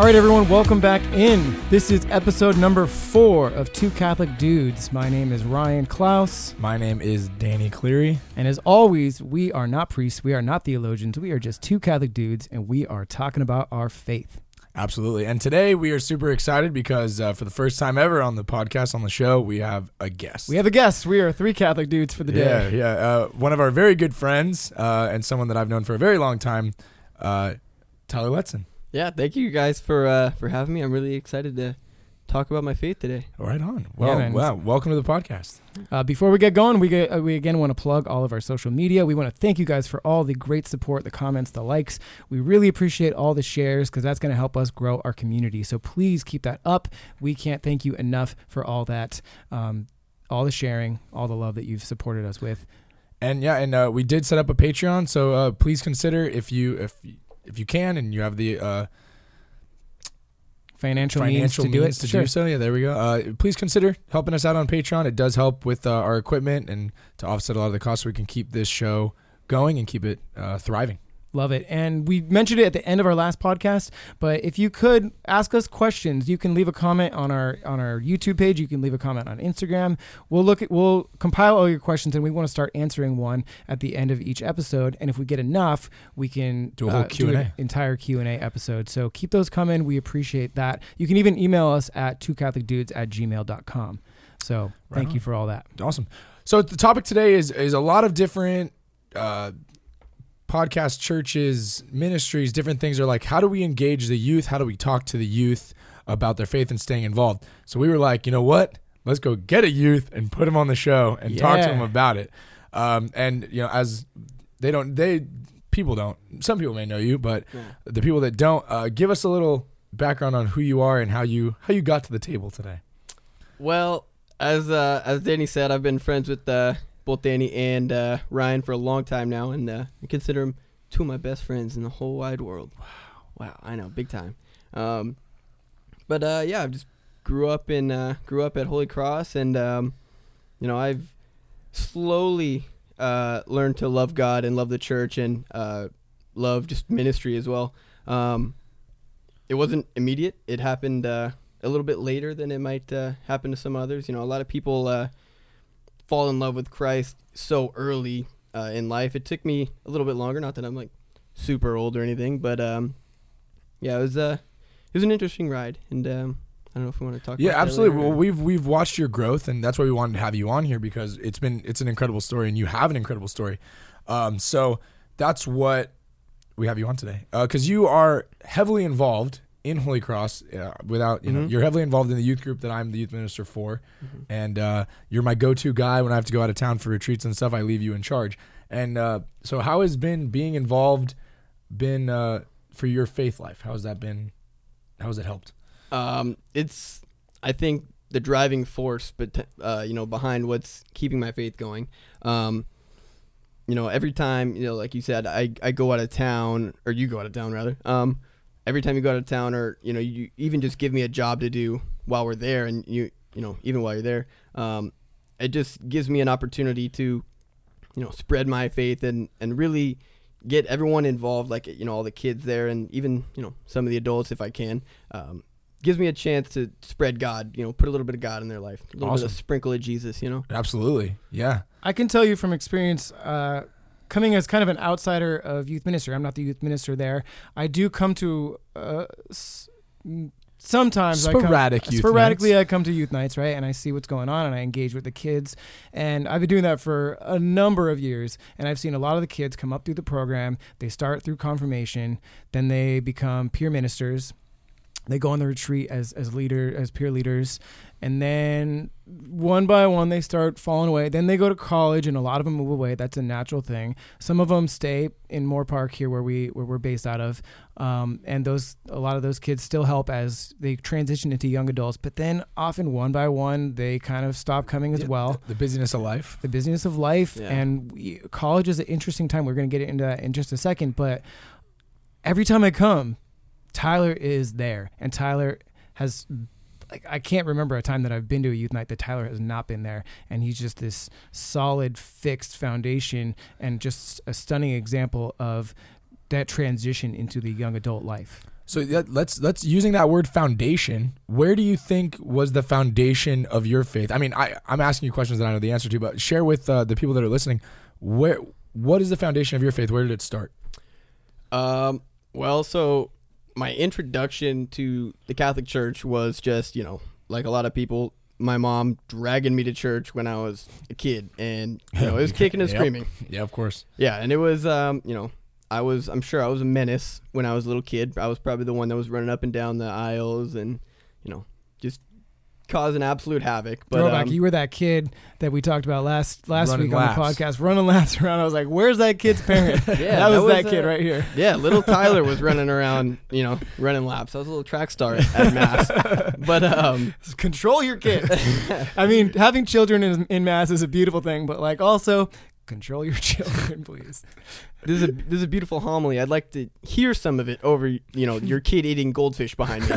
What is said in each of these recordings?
All right, everyone, welcome back in. This is episode number four of Two Catholic Dudes. My name is Ryan Klaus. My name is Danny Cleary. And as always, we are not priests, we are not theologians, we are just two Catholic dudes, and we are talking about our faith. Absolutely. And today we are super excited because uh, for the first time ever on the podcast, on the show, we have a guest. We have a guest. We are three Catholic dudes for the yeah, day. Yeah, uh, One of our very good friends uh, and someone that I've known for a very long time, uh, Tyler Letson. Yeah, thank you guys for uh, for having me. I'm really excited to talk about my faith today. Right on. Well, man. wow. Welcome to the podcast. Uh, before we get going, we get, uh, we again want to plug all of our social media. We want to thank you guys for all the great support, the comments, the likes. We really appreciate all the shares because that's going to help us grow our community. So please keep that up. We can't thank you enough for all that, um, all the sharing, all the love that you've supported us with. And yeah, and uh, we did set up a Patreon, so uh, please consider if you if if you can and you have the uh, Financial, financial means to do it. to Sure. do so. Yeah, there we go. Uh, please consider helping us out on Patreon. It does help with uh, our equipment and to offset a lot of the costs so we can keep this show going and keep it uh, thriving. Love it. And we mentioned it at the end of our last podcast, but if you could ask us questions, you can leave a comment on our on our YouTube page, you can leave a comment on Instagram. We'll look at we'll compile all your questions and we want to start answering one at the end of each episode. And if we get enough, we can Do a whole an Q&A. entire Q&A episode. So keep those coming. We appreciate that. You can even email us at twocatholicdudes at gmail.com. So Right thank on. you for all that. Awesome. So the topic today is is a lot of different uh, podcast churches, ministries, different things are like how do we engage the youth? How do we talk to the youth about their faith and staying involved? So we were like, you know what? Let's go get a youth and put them on the show and talk to Yeah. them about it. Um, and you know, as they don't, they people don't. Some people may know you, but the people that don't, uh, give us a little background on who you are and how you how you got to the table today. Well, as uh, as Danny said, I've been friends with uh, both Danny and uh, Ryan for a long time now, and uh, I consider them two of my best friends in the whole wide world. Wow, wow, I know, big time. Um, but uh, yeah, I just grew up in uh, grew up at Holy Cross, and um, you know, I've slowly uh, learned to love God and love the church and uh, love just ministry as well. Um, it wasn't immediate. It happened uh, a little bit later than it might uh, happen to some others. You know, a lot of people uh, fall in love with Christ so early uh, in life. It took me a little bit longer. Not that I'm like super old or anything, but um, yeah, it was uh, it was an interesting ride, and um, I don't know if we want to talk. Yeah, about that absolutely. Well, we've we've watched your growth, and that's why we wanted to have you on here because it's been it's an incredible story, and you have an incredible story. Um, so that's what we have you on today because you are heavily involved in Holy Cross. Uh, without you know, Mhm. you're heavily involved in the youth group that I'm the youth minister for, Mhm. and uh, you're my go-to guy when I have to go out of town for retreats and stuff. I leave you in charge. And uh, so, how has been being involved been uh, for your faith life? How has that been? How has it helped? Um, it's I think the driving force, but uh, you know, behind what's keeping my faith going. Um, you know, every time you know, like you said, I I go out of town, or you go out of town rather. Um, every time you go out of town, or you know, you even just give me a job to do while we're there, and you you know, even while you're there, um, it just gives me an opportunity to, you know, spread my faith and and really get everyone involved, like you know, all the kids there, and even you know, some of the adults if I can. Um, gives me a chance to spread God, you know, put a little bit of God in their life, a little bit of sprinkle of Jesus, you know. Absolutely, yeah. I can tell you from experience, uh, coming as kind of an outsider of youth ministry. I'm not the youth minister there. I do come to uh, s- sometimes I Sporadic come, youth sporadically nights. I come to youth nights, right, and I see what's going on and I engage with the kids. And I've been doing that for a number of years, and I've seen a lot of the kids come up through the program. They start through confirmation, then they become peer ministers. They go on the retreat as as leader as peer leaders, and then one by one they start falling away. Then they go to college, and a lot of them move away. That's a natural thing. Some of them stay in Moorpark here, where we where we're based out of, um, and those a lot of those kids still help as they transition into young adults. But then often one by one they kind of stop coming as Yeah, well. The busyness of life. The business of life Yeah. and we, college is an interesting time. We're going to get into that in just a second, but every time I come, Tyler is there, and Tyler has like I can't remember a time that I've been to a youth night that Tyler has not been there, and he's just this solid, fixed foundation and just a stunning example of that transition into the young adult life. So let's let's using that word foundation. Where do you think was the foundation of your faith? I mean, I I'm asking you questions that I know the answer to, but share with uh, the people that are listening. Where what is the foundation of your faith? Where did it start? Um, well, so my introduction to the Catholic Church was just, you know, like a lot of people, my mom dragging me to church when I was a kid, and you know, it was kicking and Yep. screaming. Yeah, of course. Yeah, and it was, um, you know, I was, I'm sure I was a menace when I was a little kid. I was probably the one that was running up and down the aisles and, you know, just causing absolute havoc. But Throwback, um, you were that kid that we talked about last last Running week on the podcast, running laps around. I was like, "Where's that kid's parent?" Yeah, that was that, was, kid uh, right here. Yeah, little Tyler was running around, you know, running laps. I was a little track star at, at Mass. But um Control your kid. I mean, having children in, in mass is a beautiful thing, but like also control your children, please. this is a this is a beautiful homily. I'd like to hear some of it over, you know, your kid eating goldfish behind me.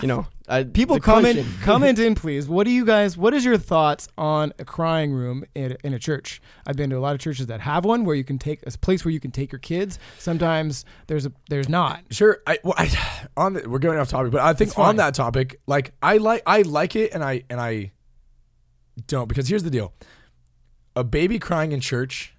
You know, I, People comment question- comment in, please. What do you guys? What is your thoughts on a crying room in, in a church? I've been to a lot of churches that have one where you can take a place where you can take your kids. Sometimes there's a there's not. Sure. I, well, I on the, we're going off topic, but I think on that topic, like I like I like it, and I and I don't because here's the deal: a baby crying in church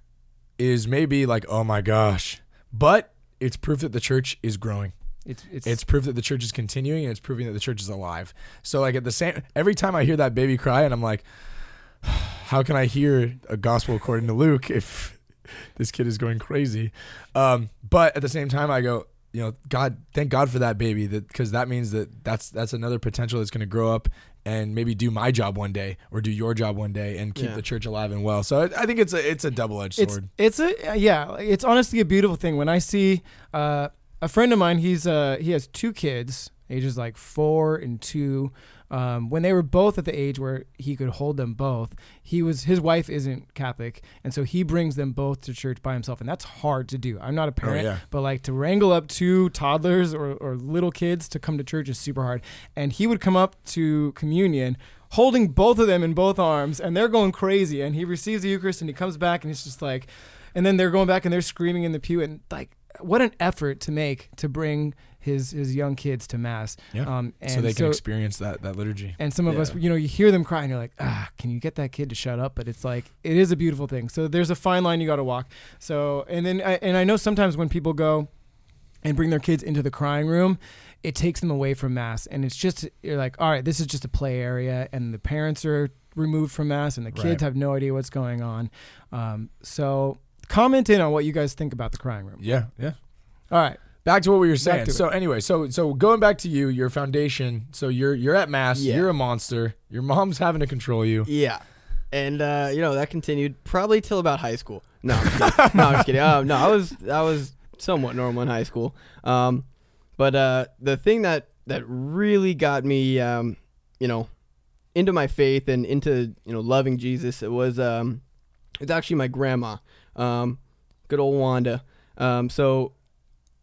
is maybe like, oh my gosh, but it's proof that the church is growing. It's it's, It's proof that the church is continuing, and it's proving that the church is alive. So like at the same, every time I hear that baby cry, and I'm like, how can I hear a gospel according to Luke if this kid is going crazy? Um, but at the same time, I go, you know, God, thank God for that baby, that because that means that that's that's another potential that's going to grow up and maybe do my job one day or do your job one day and keep Yeah. the church alive and well. So I, I think it's a it's a double edged it's sword. it's a yeah. It's honestly a beautiful thing when I see uh, a friend of mine. He's uh he has two kids, ages like four and two. Um, when they were both at the age where he could hold them both, he was his wife isn't Catholic, and so he brings them both to church by himself, and that's hard to do. I'm not a parent, yeah. but like to wrangle up two toddlers or, or little kids to come to church is super hard. And he would come up to communion holding both of them in both arms, and they're going crazy. And he receives the Eucharist, and he comes back, and it's just like, and then they're going back and they're screaming in the pew, and like, what an effort to make to bring his his young kids to mass. Yeah. Um, and so they can experience that that liturgy. and some of us, you know, you hear them cry and you're like, ah, can you get that kid to shut up? But it's like, it is a beautiful thing. So there's a fine line you got to walk. So, and then, I, and I know sometimes when people go and bring their kids into the crying room, it takes them away from mass. And it's just, you're like, all right, this is just a play area. And the parents are removed from mass and the kids Right. have no idea what's going on. Um, so comment in on what you guys think about the crying room. Yeah, yeah. All right. Back to what we were saying. to it. So anyway, so so going back to you, your foundation. So you're you're at mass. Yeah. You're a monster. Your mom's having to control you. Yeah. And uh, you know, that continued probably till about high school. No, I'm kidding. no, I'm just kidding. Um, no, I was I was somewhat normal in high school. Um, but uh, the thing that that really got me, um, you know, into my faith and into you know loving Jesus, it was um, it's actually my grandma, um, good old Wanda. Um, so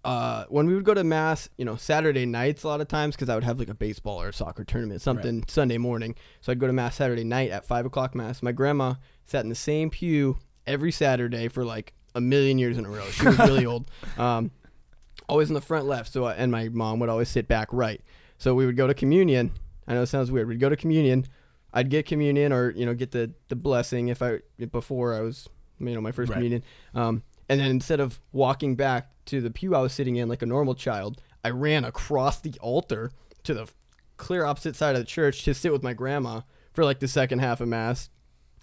uh, when we would go to mass, you know, Saturday nights a lot of times because I would have like a baseball or a soccer tournament, something Sunday morning. So I'd go to mass Saturday night at five o'clock mass. My grandma sat in the same pew every Saturday for like a million years in a row. She was really old. Um, always in the front left. So I, and my mom would always sit back right. So we would go to communion. I know it sounds weird. We'd go to communion. I'd get communion or you know get the the blessing if I before I was you know my first Right. communion. Um, and then instead of walking back to the pew I was sitting in like a normal child, I ran across the altar to the clear opposite side of the church to sit with my grandma for like the second half of mass.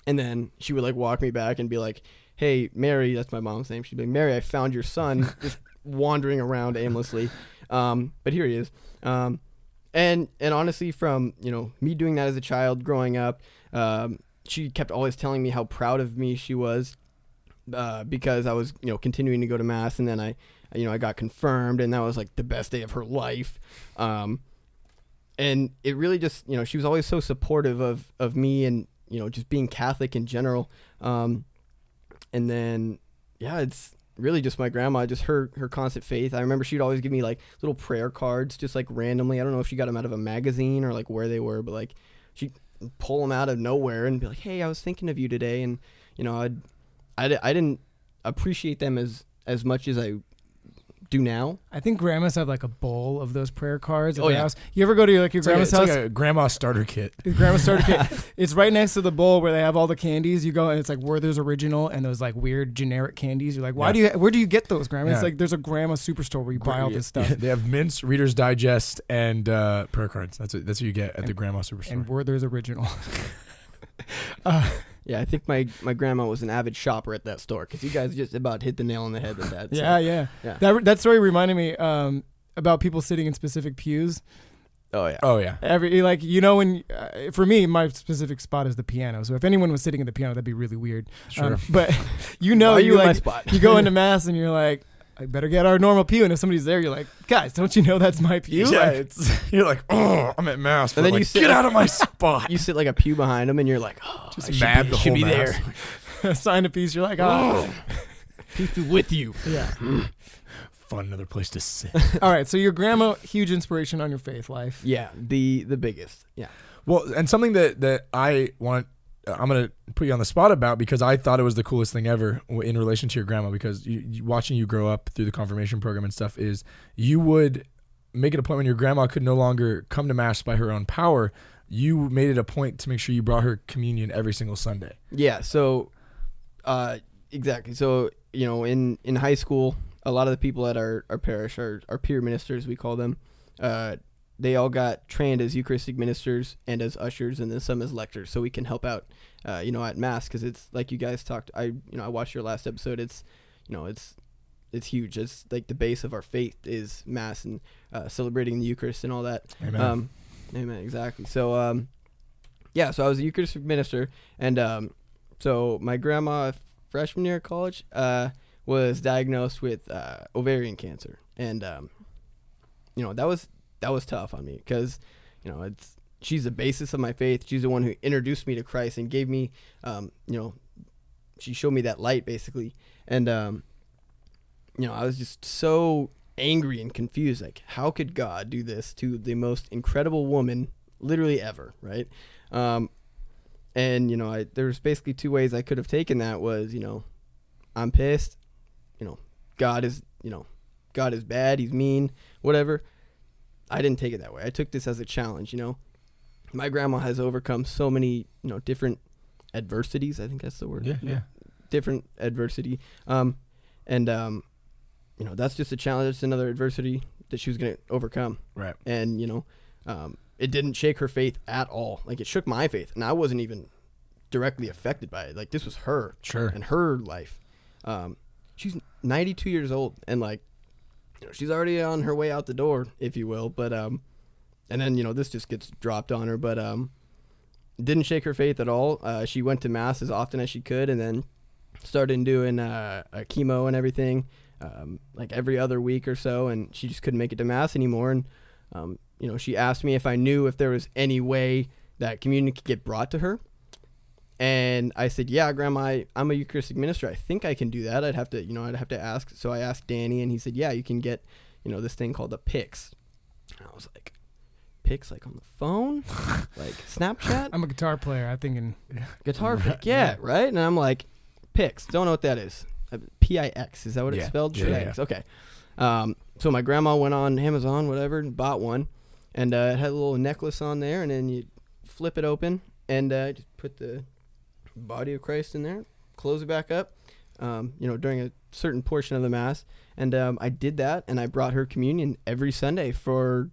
And then she would like walk me back and be like, "Hey, Mary, that's my mom's name." She'd be like, "Mary, I found your son just wandering around aimlessly, um, but here he is." Um, and and honestly, from you know me doing that as a child growing up, um, she kept always telling me how proud of me she was uh, because I was you know continuing to go to mass, and then I you know I got confirmed, and that was like the best day of her life. Um, and it really just you know she was always so supportive of of me and you know just being Catholic in general. Um, and then yeah, it's really just my grandma, just her her constant faith. I remember she'd always give me like little prayer cards, just like randomly. I don't know if she got them out of a magazine or like where they were, but like she'd pull them out of nowhere and be like, "Hey, I was thinking of you today," and you know, I'd I, I didn't appreciate them as as much as I do now. I think grandmas have like a bowl of those prayer cards at Oh, their yeah. house. You ever go to like your It's like, a, grandma's it's house? like a grandma starter kit. Grandma starter kit. It's right next to the bowl where they have all the candies. You go and it's like Werther's original and those like weird generic candies. You're like, why Yeah. do you? Where do you get those, grandma? It's like there's a grandma superstore where you buy all this stuff. yeah, they have mints, Reader's Digest, and uh, prayer cards. That's what, that's what you get at the grandma superstore. And Werther's original. Yeah, I think my, my grandma was an avid shopper at that store because you guys just about hit the nail on the head with that. so- yeah, yeah, Yeah. That that story reminded me um, about people sitting in specific pews. Oh yeah. oh yeah, Every like you know when uh, for me my specific spot is the piano. So if anyone was sitting at the piano, that'd be really weird. sure. Um, but you know, Why you, you in my like spot? you go into mass and you're like, I better get our normal pew. And if somebody's there, you're like, guys, don't you know that's my pew? yeah, Like, it's you're like, oh, I'm at mass, but then like, you sit get out of my spot. You sit like a pew behind them, and you're like, oh, Just I should mad be, the should whole be mass. there. sign a piece. You're like, oh, Peace be with you. yeah. Fun another place to sit. All right. So your grandma, huge inspiration on your faith life. Yeah, the the biggest. Yeah. Well, and something that that I want, I'm gonna put you on the spot about because I thought it was the coolest thing ever in relation to your grandma because you, you, watching you grow up through the confirmation program and stuff is you would make it a point when your grandma could no longer come to mass by her own power. You made it a point to make sure you brought her communion every single Sunday. Yeah. So, uh, exactly. So you know, in in high school, a lot of the people at our our parish, our our peer ministers, we call them, uh, they all got trained as Eucharistic ministers and as ushers, and then some as lectors, so we can help out, uh, you know, at mass because it's like you guys talked. I you know I watched your last episode. It's you know it's it's huge. It's like the base of our faith is mass and uh, celebrating the Eucharist and all that. Amen. Um, amen. Exactly. So, um, yeah. So I was a Eucharistic minister, and um, so my grandma, freshman year of college, uh, was diagnosed with uh, ovarian cancer, and um, you know that was that was tough on me because you know it's she's the basis of my faith. She's the one who introduced me to Christ and gave me, um, you know, she showed me that light basically, and um, you know I was just so angry and confused. Like, how could God do this to the most incredible woman, literally ever, right? Um, and you know, I there's basically two ways I could have taken that. Was you know, I'm pissed. You know, God is you know, God is bad. He's mean. Whatever. I didn't take it that way. I took this as a challenge. You know, my grandma has overcome so many you know different adversities. I think that's the word. yeah, yeah. Different adversity. Um, and um, you know, that's just a challenge. It's another adversity that she was gonna overcome Right. and you know um, it didn't shake her faith at all like it shook my faith and i wasn't even directly affected by it like this was her Sure. and her life um, she's 92 years old and like you know, she's already on her way out the door if you will but um and then you know this just gets dropped on her but um didn't shake her faith at all. Uh, she went to mass as often as she could and then started doing uh, a chemo and everything um, like every other week or so and she just couldn't make it to mass anymore. And um, you know she asked me if i knew if there was any way that communion could get brought to her and i said yeah grandma I, i'm a eucharistic minister. I think i can do that. I'd have to you know i'd have to ask. So i asked danny and he said yeah you can get you know this thing called a pix. And i was like pix like on the phone? Like snapchat? I'm a guitar player. I think in guitar pick yeah. right? And i'm like pix don't know what that is. Uh, p-i-x is that what it's spelled? Yeah, yeah, Pix, okay. Um, so my grandma went on amazon whatever and bought one and uh, it had a little necklace on there and then you flip it open and uh, just put the body of christ in there close it back up um, you know during a certain portion of the mass. And um, i did that and i brought her communion every sunday for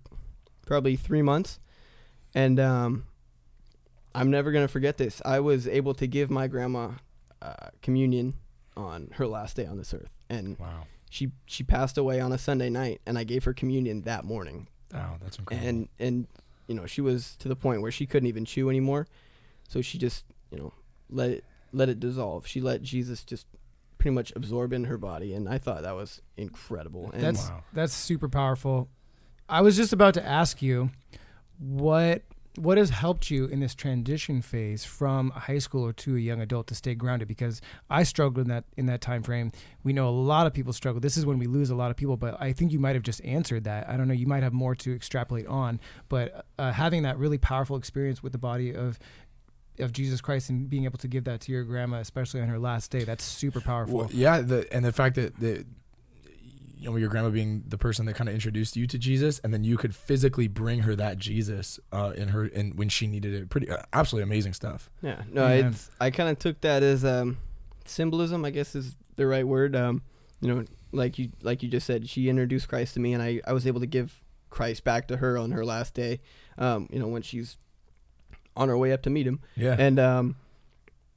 probably three months. And um, i'm never going to forget this. I was able to give my grandma uh, communion on her last day on this earth. And Wow. she she passed away on a sunday night and i gave her communion that morning. Oh, that's incredible. and and you know she was to the point where she couldn't even chew anymore. So she just you know let it let it dissolve she let jesus just pretty much absorb in her body and i thought that was incredible and That's Wow. that's super powerful. I was just about to ask you what what has helped you in this transition phase from a high schooler to a young adult to stay grounded because I struggled in that in that time frame. We know a lot of people struggle. This is when we lose a lot of people, but I think you might have just answered that. I don't know, you might have more to extrapolate on, but uh, having that really powerful experience with the body of of Jesus Christ and being able to give that to your grandma, especially on her last day, that's super powerful. Well, yeah, the and the fact that the you know your grandma being the person that kind of introduced you to Jesus, and then you could physically bring her that Jesus uh, in her in when she needed it. Pretty uh, absolutely amazing stuff. Yeah, no, Yeah. it's I kind of took that as um, symbolism. I guess is the right word. Um, you know, like you like you just said, she introduced Christ to me, and I I was able to give Christ back to her on her last day. Um, you know, when she's on her way up to meet him, Yeah, and um,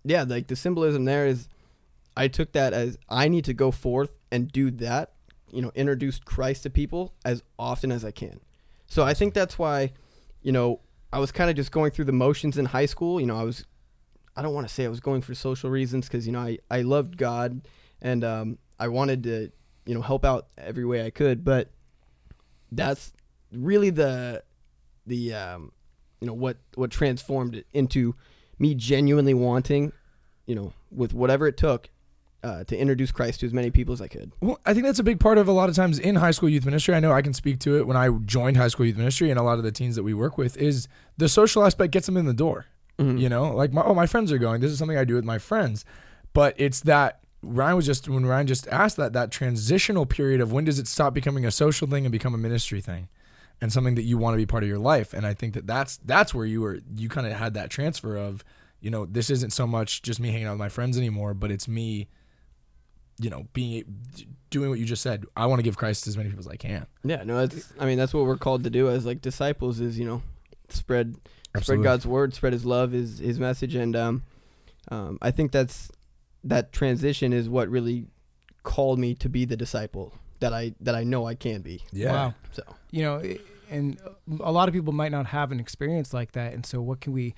yeah, like the symbolism there is, I took that as I need to go forth and do that. You know, introduce Christ to people as often as I can. So I think that's why, you know, I was kind of just going through the motions in high school. You know, I was, I don't want to say I was going for social reasons because you know I I loved God and um, I wanted to you know help out every way I could, but that's really the the um, you know what what transformed it into me genuinely wanting, you know, with whatever it took, uh, to introduce Christ to as many people as I could. Well, I think that's a big part of a lot of times in high school youth ministry. I know I can speak to it when I joined high school youth ministry, and a lot of the teens that we work with is the social aspect gets them in the door. Mhm. You know, like my oh my friends are going. This is something I do with my friends, but it's that Ryan was just when Ryan just asked that that transitional period of when does it stop becoming a social thing and become a ministry thing, and something that you want to be part of your life. And I think that that's that's where you were you kind of had that transfer of you know this isn't so much just me hanging out with my friends anymore, but it's me. You know, being doing what you just said. I want to give Christ to as many people as I can. Yeah, no, that's I mean, that's what we're called to do as like disciples. Is you know, spread Absolutely. spread God's word, spread His love, His His message, and um, um, I think that's that transition is what really called me to be the disciple that I that I know I can be. Yeah. Wow. So you know, and a lot of people might not have an experience like that. And so, what can we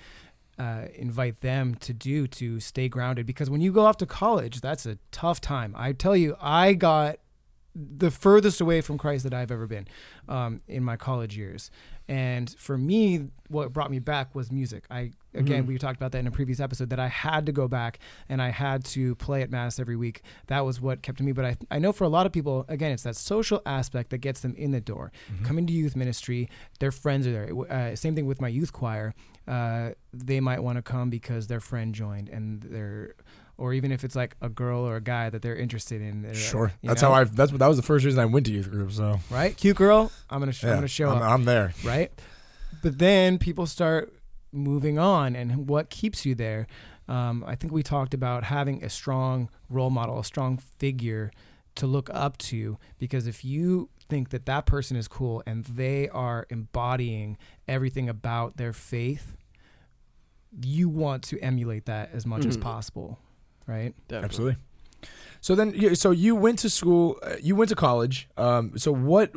uh, invite them to do to stay grounded? Because when you go off to college, that's a tough time. I tell you, I got the furthest away from Christ that I've ever been um, in my college years. And for me, what brought me back was music. I again, Mhm. we talked about that in a previous episode that I had to go back and I had to play at mass every week. That was what kept me. But I, I know for a lot of people, again, it's that social aspect that gets them in the door. Coming to youth ministry, their friends are there. Uh, same thing with my youth choir. Uh, they might want to come because their friend joined, and they're, or even if it's like a girl or a guy that they're interested in. Sure. you That's know? how I. That's what that was the first reason I went to youth group. So right? Cute girl, I'm gonna sh- I'm gonna show I'm, up, I'm there. right? But then people start moving on, and what keeps you there? Um, I think we talked about having a strong role model, a strong figure to look up to, because if you think that that person is cool and they are embodying everything about their faith, you want to emulate that as much as Mhm. possible, right? definitely. Absolutely. So then, so you went to school, uh, you went to college. Um, so what,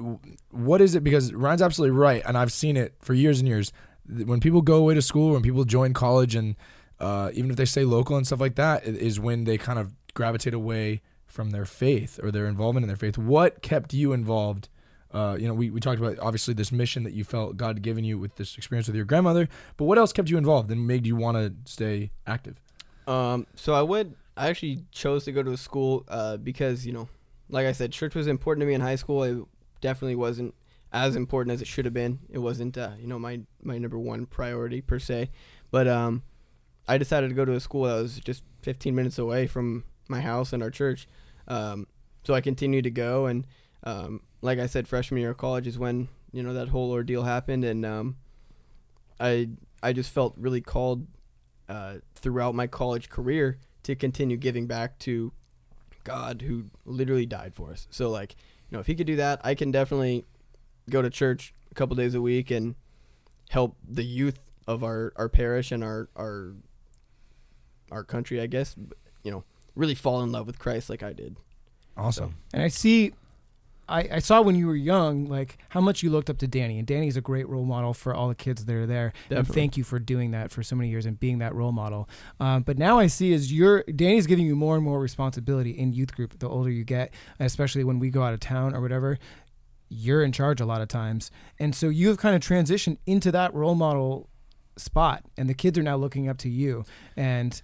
what is it? Because Ryan's absolutely right, and I've seen it for years and years. When people go away to school, when people join college, and uh, even if they stay local and stuff like that, is when they kind of gravitate away from their faith or their involvement in their faith. What kept you involved? Uh, you know, we, we talked about obviously this mission that you felt God had given you with this experience with your grandmother, but what else kept you involved and made you want to stay active? Um, so I would, I actually chose to go to a school uh, because you know, like I said, church was important to me in high school. It definitely wasn't as important as it should have been. It wasn't, uh, you know, my my number one priority per se. But um, I decided to go to a school that was just 15 minutes away from my house and our church. Um, so I continued to go, and um, like I said, freshman year of college is when you know that whole ordeal happened, and um, I I just felt really called uh, throughout my college career to continue giving back to God who literally died for us. So like, you know, if he could do that, I can definitely go to church a couple days a week and help the youth of our, our parish and our our our country, I guess, you know, really fall in love with Christ like I did. Awesome. And I see, I, I saw when you were young, like how much you looked up to Danny, and Danny's a great role model for all the kids that are there. And thank you for doing that for so many years and being that role model. Um, but now I see is you're Danny's giving you more and more responsibility in youth group. The older you get, especially when we go out of town or whatever, you're in charge a lot of times, and so you've kind of transitioned into that role model spot, and the kids are now looking up to you, and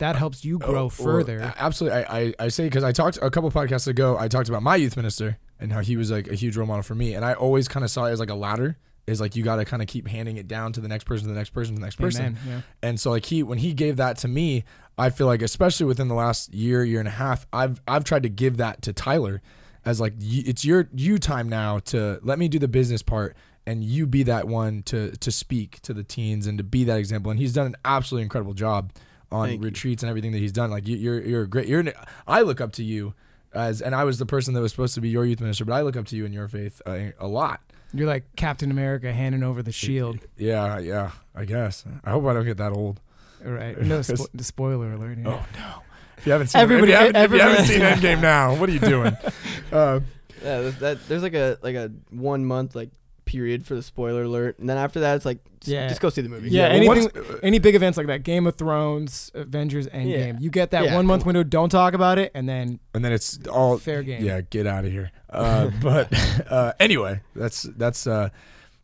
that helps you grow Oh, further. absolutely. I, I, I say because I talked a couple podcasts ago. I talked about my youth minister and how he was like a huge role model for me, and I always kind of saw it as like a ladder. Is like you got to kind of keep handing it down to the next person, to the next person, to the next person. Yeah. And so like he when he gave that to me, I feel like especially within the last year, year and a half, I've I've tried to give that to Tyler. as like it's your you time now to let me do the business part and you be that one to to speak to the teens and to be that example. And he's done an absolutely incredible job on Thank you. retreats and everything that he's done. Like you, you're you're great. You're an, I look up to you as and I was the person that was supposed to be your youth minister, but I look up to you in your faith uh, a lot. You're like Captain America handing over the shield. Yeah, yeah. I guess. I hope I don't get that old. Right. No spo- the spoiler alert. here. Oh no! If you haven't seen, Everybody- if you haven't, if you haven't seen Endgame now, what are you doing? Uh, Yeah, there's, that, there's like a like a one month like period for the spoiler alert, and then after that it's like just, Yeah. just go see the movie. Yeah, well, anything, once- any big events like that, Game of Thrones, Avengers, Endgame, Yeah. you get that Yeah, one month window. Don't talk about it, and then and then it's all fair game. Yeah, get out of here. Uh, but uh, anyway, that's that's uh,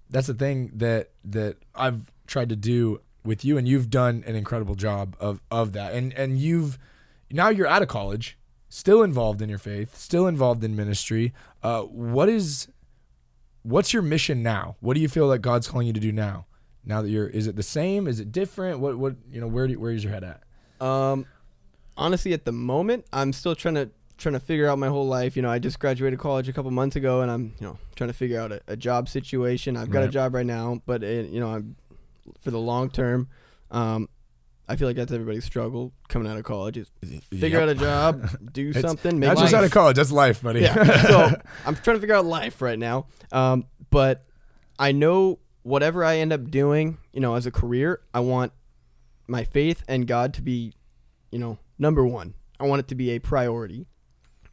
that's the thing that that I've tried to do with you, and you've done an incredible job of of that. And and you've now you're out of college, still involved in your faith, still involved in ministry. Uh, what is what's your mission now? What do you feel like God's calling you to do now? Now that you're, is it the same? Is it different? What what you know? Where do, where is your head at? Um, honestly, at the moment, I'm still trying to trying to figure out my whole life. You know, I just graduated college a couple months ago, and I'm you know trying to figure out a, a job situation. I've got a job right now, but it, you know, I'm for the long term. Um, I feel like that's everybody's struggle coming out of college is figure out a job, do something, make Not just life. out of college. That's life, buddy. Yeah. so I'm trying to figure out life right now. Um, but I know whatever I end up doing, you know, as a career, I want my faith and God to be, you know, number one. I want it to be a priority.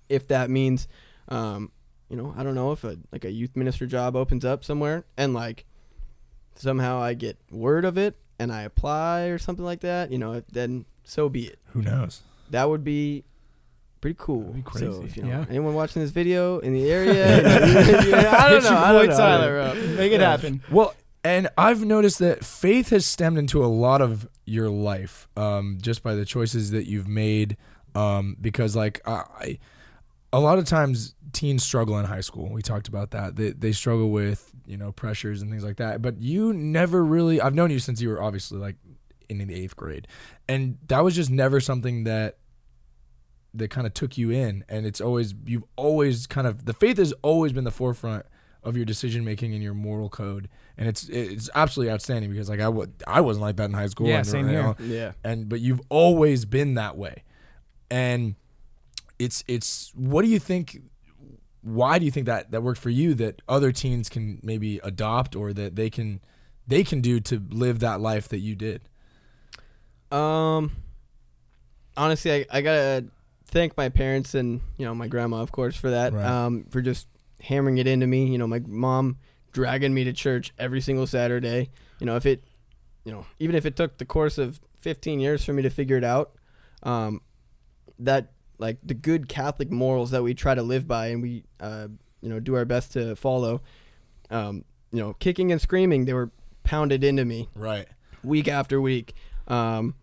If that means, um, you know, I don't know if a like a youth minister job opens up somewhere and like somehow I get word of it and I apply or something like that, you know, then so be it Who knows? that would be pretty cool. That'd be So crazy. if you know Yeah. anyone watching this video in the area, yeah, I don't know. your I boy don't know. Tyler up. Make it Yeah. happen. Well, and I've noticed that faith has stemmed into a lot of your life, um, just by the choices that you've made. Um, because like I, I- a lot of times teens struggle in high school. We talked about that. They they struggle with you know pressures and things like that. But you never really. I've known you since you were obviously like in the eighth grade, and that was just never something that that kind of took you in. And it's always you've always kind of the faith has always been the forefront of your decision making and your moral code, and it's it's absolutely outstanding because like I w- I wasn't like that in high school. Yeah, and, same you here. Yeah. and but you've always been that way, and it's it's what do you think? Why do you think that that worked for you that other teens can maybe adopt or that they can they can do to live that life that you did? Um. Honestly, I, I gotta thank my parents and you know my grandma, of course, for that. Right. Um, for just hammering it into me. You know, my mom dragging me to church every single Saturday. You know, if it, you know, even if it took the course of 15 years for me to figure it out, um, that like the good Catholic morals that we try to live by and we, uh, you know, do our best to follow. Um, you know, kicking and screaming, they were pounded into me Right. week after week. Um,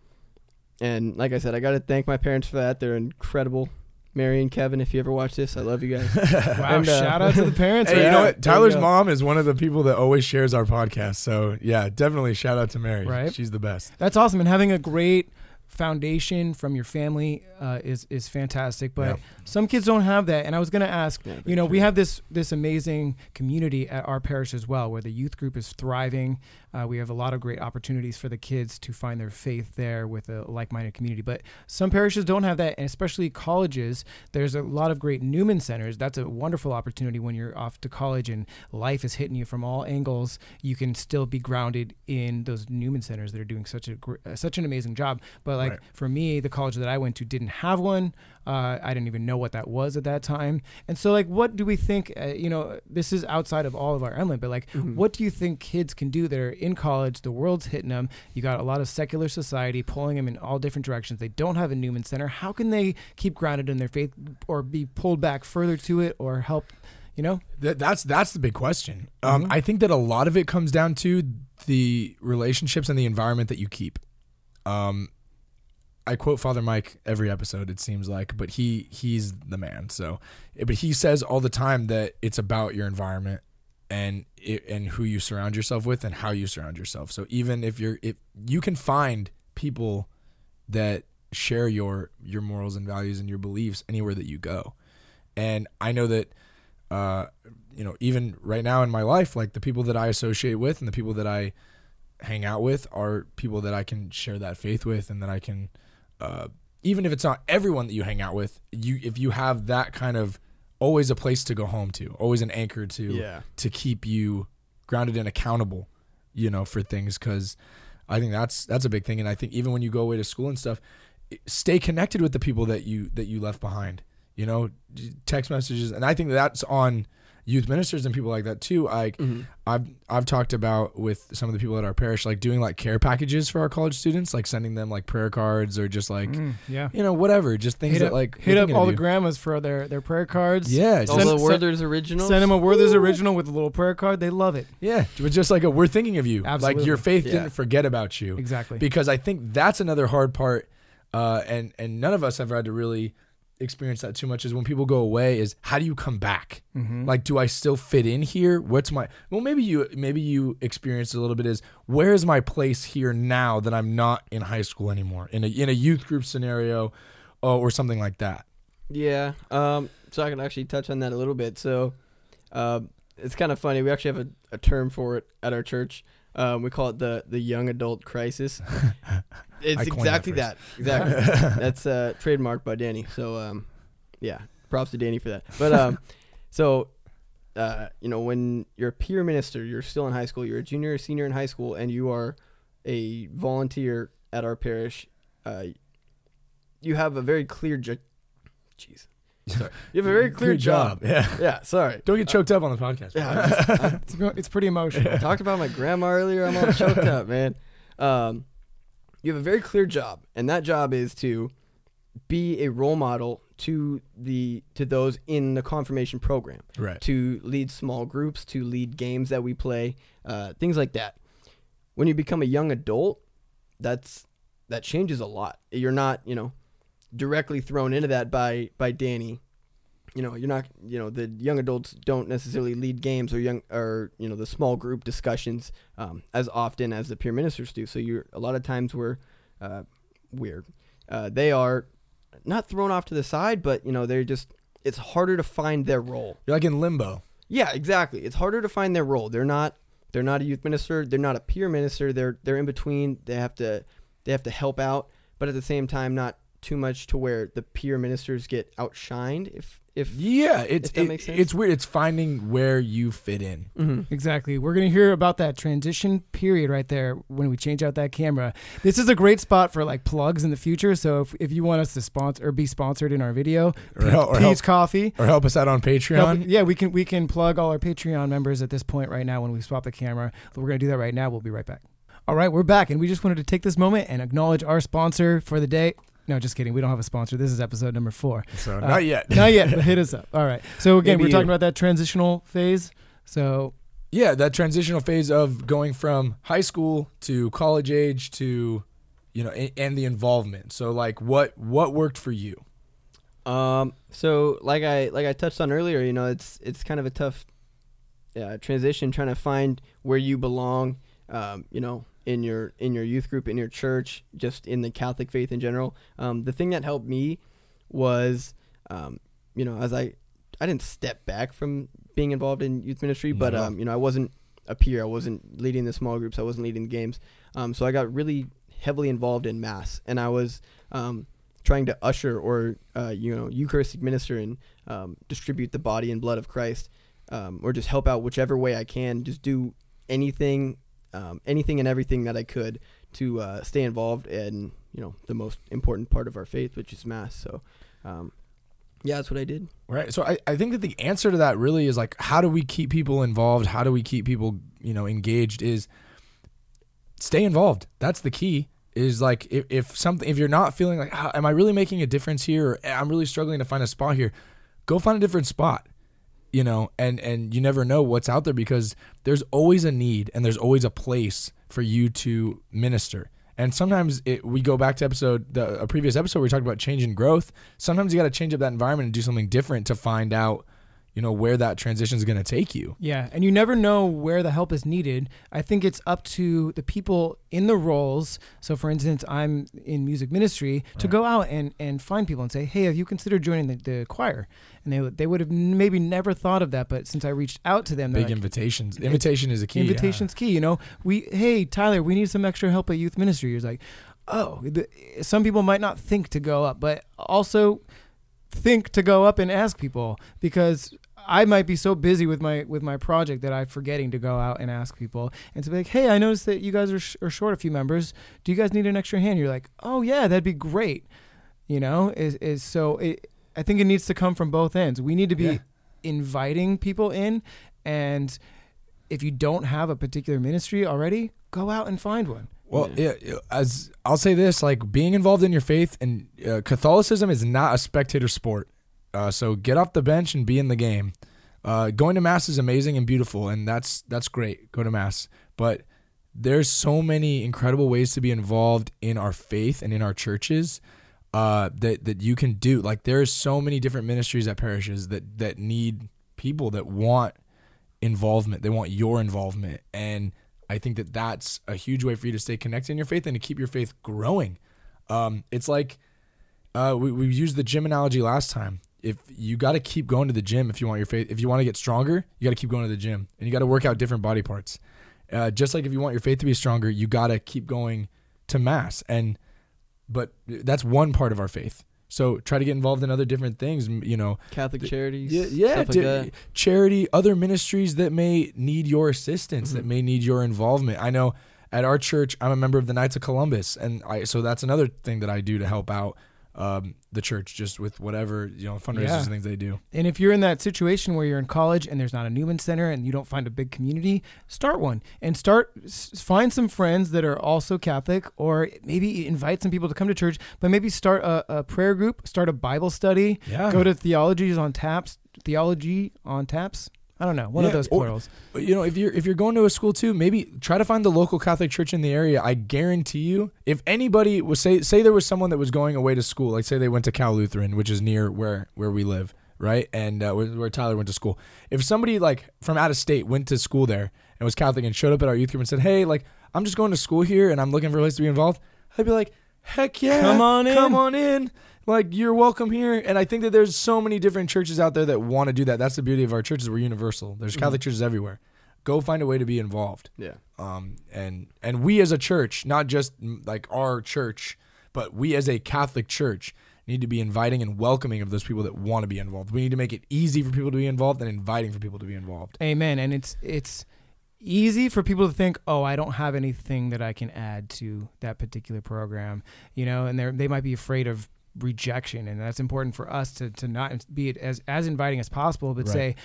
and like I said, I got to thank my parents for that. They're incredible. Mary and Kevin, if you ever watch this, I love you guys. Wow! And, uh, shout out to the parents. Hey, right? you know what? Tyler's mom is one of the people that always shares our podcast. So yeah, definitely shout out to Mary. Right. She's the best. That's awesome, and having a great foundation from your family uh, is is fantastic. But some kids don't have that, and I was going to ask. Yeah, you know, we have this this amazing community at our parish as well, where the youth group is thriving. Uh, we have a lot of great opportunities for the kids to find their faith there with a like-minded community. But some parishes don't have that, and especially colleges. There's a lot of great Newman centers. That's a wonderful opportunity when you're off to college and life is hitting you from all angles. You can still be grounded in those Newman centers that are doing such a gr- such an amazing job. But like Right. for me, the college that I went to didn't have one. Uh, I didn't even know what that was at that time. And so, like, what do we think? Uh, you know, this is outside of all of our Emlyn, but like, Mhm. what do you think kids can do that are in college? The world's hitting them. You got a lot of secular society pulling them in all different directions. They don't have a Newman Center. How can they keep grounded in their faith, or be pulled back further to it, or help? You know, That, that's that's the big question. Um, Mhm. I think that a lot of it comes down to the relationships and the environment that you keep. Um, I quote Father Mike every episode. It seems like, but he he's the man. So, but he says all the time that it's about your environment and it, and who you surround yourself with and how you surround yourself. So even if you're if you can find people that share your your morals and values and your beliefs anywhere that you go And I know that, uh, you know, even right now in my life, like the people that I associate with and the people that I hang out with are people that I can share that faith with and that I can, uh, even if it's not everyone that you hang out with, you if you have that kind of always a place to go home to, always an anchor to Yeah. to keep you grounded and accountable, you know, for things because I think that's that's a big thing and I think even when you go away to school and stuff, stay connected with the people that you that you left behind. You know, text messages and I think that's on youth ministers and people like that too. I Mhm. I've I've talked about with some of the people at our parish like doing like care packages for our college students, like sending them like prayer cards or just like Mm, yeah. you know whatever, just things hit that up, like hit up all the you. grandmas for their, their prayer cards. yeah, All just, the Send- Werther's originals. Send them a Werther's original with a little prayer card. They love it. yeah, it was just like a we're thinking of you, like your faith Yeah. didn't forget about you. Exactly. because I think that's another hard part, uh, and and none of us have had to really experience that too much. Is when people go away, is how do you come back? Mhm. Like, do I still fit in here? What's my well? Maybe you maybe you experienced a little bit. Is where is my place here now that I'm not in high school anymore in a in a youth group scenario, uh, or something like that? Yeah. Um, so I can actually touch on that a little bit. So, um, it's kind of funny. We actually have a, a term for it at our church. Um, we call it the the young adult crisis. It's coined that exactly that. Exactly. That's uh, trademarked by Danny. So, um, yeah, props to Danny for that. But um, so, uh, you know, when you're a peer minister, you're still in high school. You're a junior or senior in high school, and you are a volunteer at our parish. Uh, you have a very clear. Jeez. Sorry. You have a very clear Good job. Yeah. Yeah. Sorry. Don't get choked up on the podcast. Yeah. I just- I It's, it's pretty emotional. I talked about my grandma earlier. I'm all choked up, man. Um, you have a very clear job, and that job is to be a role model to the to those in the confirmation program, right. to lead small groups, to lead games that we play, uh, things like that. When you become a young adult, that's that changes a lot. You're not, you know, directly thrown into that by by Danny. You know, you're not, you know, the young adults don't necessarily lead games or young or you know the small group discussions um, as often as the peer ministers do. So you're a lot of times we're uh, weird. Uh, they are not thrown off to the side, but you know they're just. It's harder to find their role. You're like in limbo. Yeah, exactly. It's harder to find their role. They're not they're not a youth minister, they're not a peer minister. They're they're in between. They have to they have to help out, but at the same time not too much to where the peer ministers get outshined if if Yeah, it's that it- makes sense. it's weird. It's finding where you fit in. Mhm. Exactly. We're going to hear about that transition period right there when we change out that camera. This is a great spot for like plugs in the future. So if, if you want us to sponsor or be sponsored in our video, Or help- or help- Coffee. Or help us out on Help- Patreon. yeah, we can we can plug all our Patreon members at this point right now when we swap the camera. We're going to do that right now. We'll be right back. All right, we're back, and we just wanted to take this moment and acknowledge our sponsor for the day. No, just kidding. We don't have a sponsor. This is episode number four. So Uh, not yet. Not yet, but hit us up. All right. So again, Maybe we're talking you. about that transitional phase. So Yeah, that transitional phase of going from high school to college age to, you know, and, and the involvement. So like, what what worked for you? Um. So, like I like I touched on earlier, you know, it's it's kind of a tough uh, transition trying to find where you belong. Um. You know, in your in your youth group, in your church, just in the Catholic faith in general. Um. The thing that helped me was, um, you know, as I I didn't step back from being involved in youth ministry, but um, you know, I wasn't a peer. I wasn't leading the small groups. I wasn't leading the games. Um. So I got really heavily involved in mass, and I was um trying to usher or uh, you know Eucharistic minister and um, distribute the body and blood of Christ, um, or just help out whichever way I can. Just do anything, um, anything and everything that I could to uh, stay involved in you know the most important part of our faith, which is Mass. So, um, yeah, that's what I did. Right. So I, I think that the answer to that really is like, how do we keep people involved? How do we keep people, you know, engaged? Is stay involved. That's the key. Is like if, if something if you're not feeling like "Ah, am I really making a difference here or I'm really struggling to find a spot here, go find a different spot. You know, and and you never know what's out there because there's always a need and there's always a place for you to minister. And sometimes it, we go back to episode the a previous episode where we talked about change and growth. Sometimes you got to change up that environment and do something different to find out, you know where that transition is going to take you. Yeah, and you never know where the help is needed. I think it's up to the people in the roles. So, for instance, I'm in music ministry to Right. go out and, and find people and say, "Hey, have you considered joining the, the choir?" And they would- they would have maybe never thought of that, but since I reached out to them, Big like, invitations. Invitation is a key. yeah. invitation's key. You know, we hey Tyler, we need some extra help at youth ministry. You're like, oh, the, some people might not think to go up, but also think to go up and ask people because I might be so busy with my with my project that I'm forgetting to go out and ask people and to be like, hey, I noticed that you guys are, sh- are short a few members. Do you guys need an extra hand? You're like, oh yeah, that'd be great. You know, is is so it. I think it needs to come from both ends. We need to be Yeah. inviting people in, and if you don't have a particular ministry already, go out and find one. Well, yeah. yeah, as I'll say this, like being involved in your faith and uh, Catholicism is not a spectator sport. Uh, so get off the bench and be in the game. Uh, going to mass is amazing and beautiful, and that's that's great. Go to mass, but there's so many incredible ways to be involved in our faith and in our churches uh, that that you can do. Like there's so many different ministries at parishes that that need people that want involvement. They want your involvement, and I think that that's a huge way for you to stay connected in your faith and to keep your faith growing. Um, it's like uh, we we used the gym analogy last time. If you got to keep going to the gym if you want your faith, if you want to get stronger, you got to keep going to the gym, and you got to work out different body parts. Uh, just like if you want your faith to be stronger, you got to keep going to mass, and but that's one part of our faith. So try to get involved in other different things. You know, Catholic charities. yeah, yeah stuff like that. charity, other ministries that may need your assistance, that Mhm. may need your involvement. I know at our church, I'm a member of the Knights of Columbus, and I so that's another thing that I do to help out um, the church, just with whatever you know fundraisers Yeah. and things they do. And if you're in that situation where you're in college and there's not a Newman Center and you don't find a big community, start one and start s- find some friends that are also Catholic, or maybe invite some people to come to church. But maybe start a, a prayer group, start a Bible study, Yeah, go to theologies on taps, theology on taps. I don't know, one of Yeah, those or- you know if you're if you're going to a school too, maybe try to find the local Catholic church in the area. I guarantee you, if anybody was say say there was someone that was going away to school, like say they went to Cal Lutheran, which is near where where we live, right, and uh, where, where Tyler went to school. If somebody like from out of state went to school there and was Catholic and showed up at our youth group and said, "Hey, like I'm just going to school here and I'm looking for a place to be involved," I'd be like, "Heck yeah, Come on in. come on in." Like you're welcome here, and I think that there's so many different churches out there that want to do that. That's the beauty of our churches; we're universal. There's Catholic churches everywhere. Go find a way to be involved Yeah. um, and and we as a church, not just mm, like our church, but we as a Catholic church need to be inviting and welcoming of those people that want to be involved. We need to make it easy for people to be involved and inviting for people to be involved. Amen. And it's it's easy for people to think, oh, I don't have anything that I can add to that particular program, you know, and they they might be afraid of rejection, and that's important for us to to not be as as inviting as possible, but Right. say.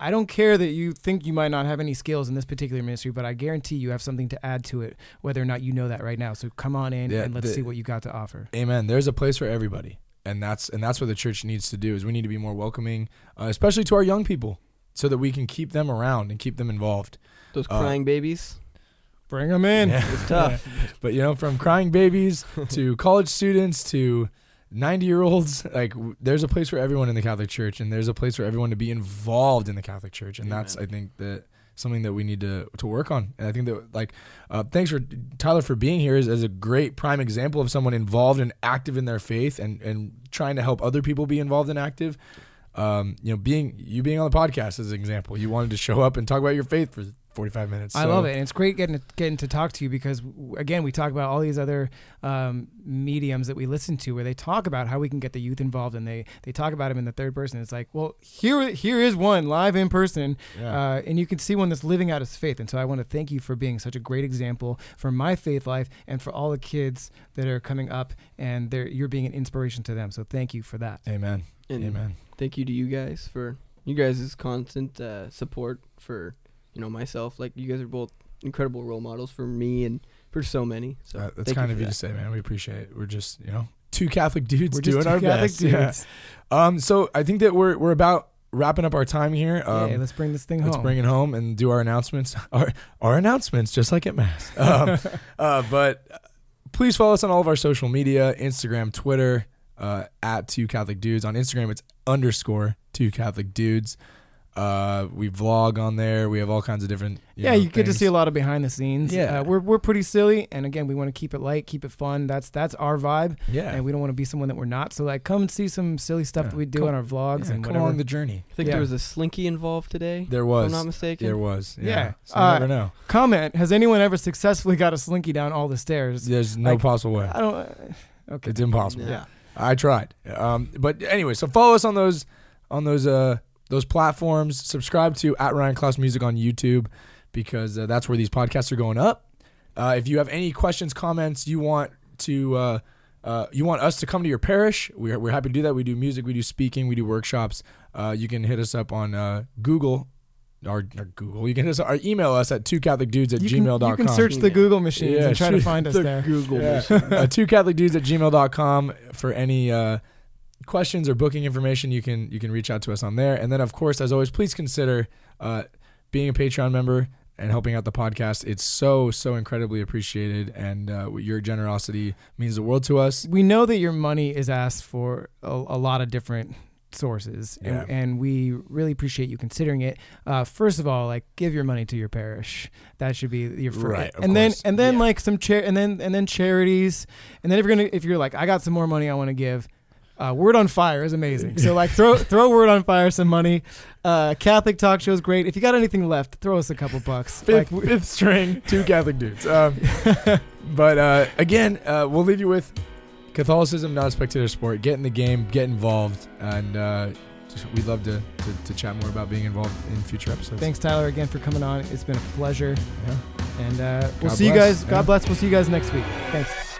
I don't care that you think you might not have any skills in this particular ministry, but I guarantee you have something to add to it, whether or not you know that right now. So come on in Yeah, and let's the- see what you got to offer. Amen. There's a place for everybody, and that's and that's what the church needs to do. Is we need to be more welcoming, uh, especially to our young people, so that we can keep them around and keep them involved. Those Uh, crying babies. Bring them in. Yeah. It's tough. But you know, from crying babies to college students to 90 year olds, like w- there's a place for everyone in the Catholic Church, and there's a place for everyone to be involved in the Catholic Church, and that's I think that something that we need to to work on. And I think that like, uh, thanks for Tyler for being here as, as a great prime example of someone involved and active in their faith and and trying to help other people be involved and active. Um, you know, being you being on the podcast as an example, you wanted to show up and talk about your faith for 45 minutes. I So- love it, and it's great getting to, getting to talk to you because again, we talk about all these other um, mediums that we listen to where they talk about how we can get the youth involved, and they they talk about them in the third person. It's like, well, here here is one live in person, Yeah. uh, and you can see one that's living out his faith. And so I want to thank you for being such a great example for my faith life and for all the kids that are coming up, and they're, you're being an inspiration to them. So thank you for that. Amen. And Amen. thank you to you guys for you guys' constant uh, support for you know myself. Like you guys are both incredible role models for me and for so many. So Uh, that's kind you of you that. to say, man. We appreciate it. We're just, you know, two Catholic dudes We're doing our Catholic best. Yeah. dudes. Um. So I think that we're we're about wrapping up our time here. Um, yeah, let's bring this thing home. let's home. bring it home and do our announcements. Our our announcements, just like at mass. Um, uh, but uh, please follow us on all of our social media: Instagram, Twitter, uh, at two Catholic dudes. On Instagram, it's underscore two Catholic dudes. Uh, we vlog on there. We have all kinds of different. You yeah, know, you get to see a lot of behind the scenes. Yeah. uh, we're we're pretty silly, and again, we want to keep it light, keep it fun. That's that's our vibe, Yeah, and we don't want to be someone that we're not. So like, come and see some silly stuff Yeah, that we do come- on our vlogs yeah, and come whatever. along the journey. I think Yeah. there was a slinky involved today. There If was. I'm not mistaken. There was. Yeah. Yeah. So you Uh, never know. Comment: Has anyone ever successfully got a slinky down all the stairs? There's no like, possible way. I don't. uh, Okay. It's impossible. Yeah. I tried. Um, but anyway, so follow us on those on those uh those platforms. Subscribe to at Ryan Klaus Music on YouTube because uh, that's where these podcasts are going up. Uh, if you have any questions, comments, you want to uh, uh, you want us to come to your parish, we're, we're happy to do that. We do music, we do speaking, we do workshops. Uh, you can hit us up on uh, Google. Or, or Google. You can hit us, or email us at two Catholic dudes at You can, gmail.com. you can search the Google machines Yeah, and try to find us The there. Google Yeah. machine. uh, two Catholic dudes at gmail.com for any uh, questions or booking information. You can you can reach out to us on there. And then, of course, as always, please consider uh, being a Patreon member and helping out the podcast. It's so so incredibly appreciated, and uh, your generosity means the world to us. we know that your money is asked for a, a lot of different sources Yeah. and, and we really appreciate you considering it uh, first of all like give your money to your parish that should be your first Right, and then and then Yeah. like some chair and then and then charities and then if you're gonna if you're like i got some more money i want to give uh, word on fire is amazing so like throw throw word on fire some money uh, catholic talk show is great if you got anything left throw us a couple bucks Fifth, Like, fifth string, two Catholic dudes. Um, but uh, again, uh, we'll leave you with Catholicism, not a spectator sport. Get in the game, get involved, and uh, we'd love to, to, to chat more about being involved in future episodes. thanks tyler again for coming on it's been a pleasure Yeah. and uh, we'll God see you bless. guys Yeah. god bless we'll see you guys next week thanks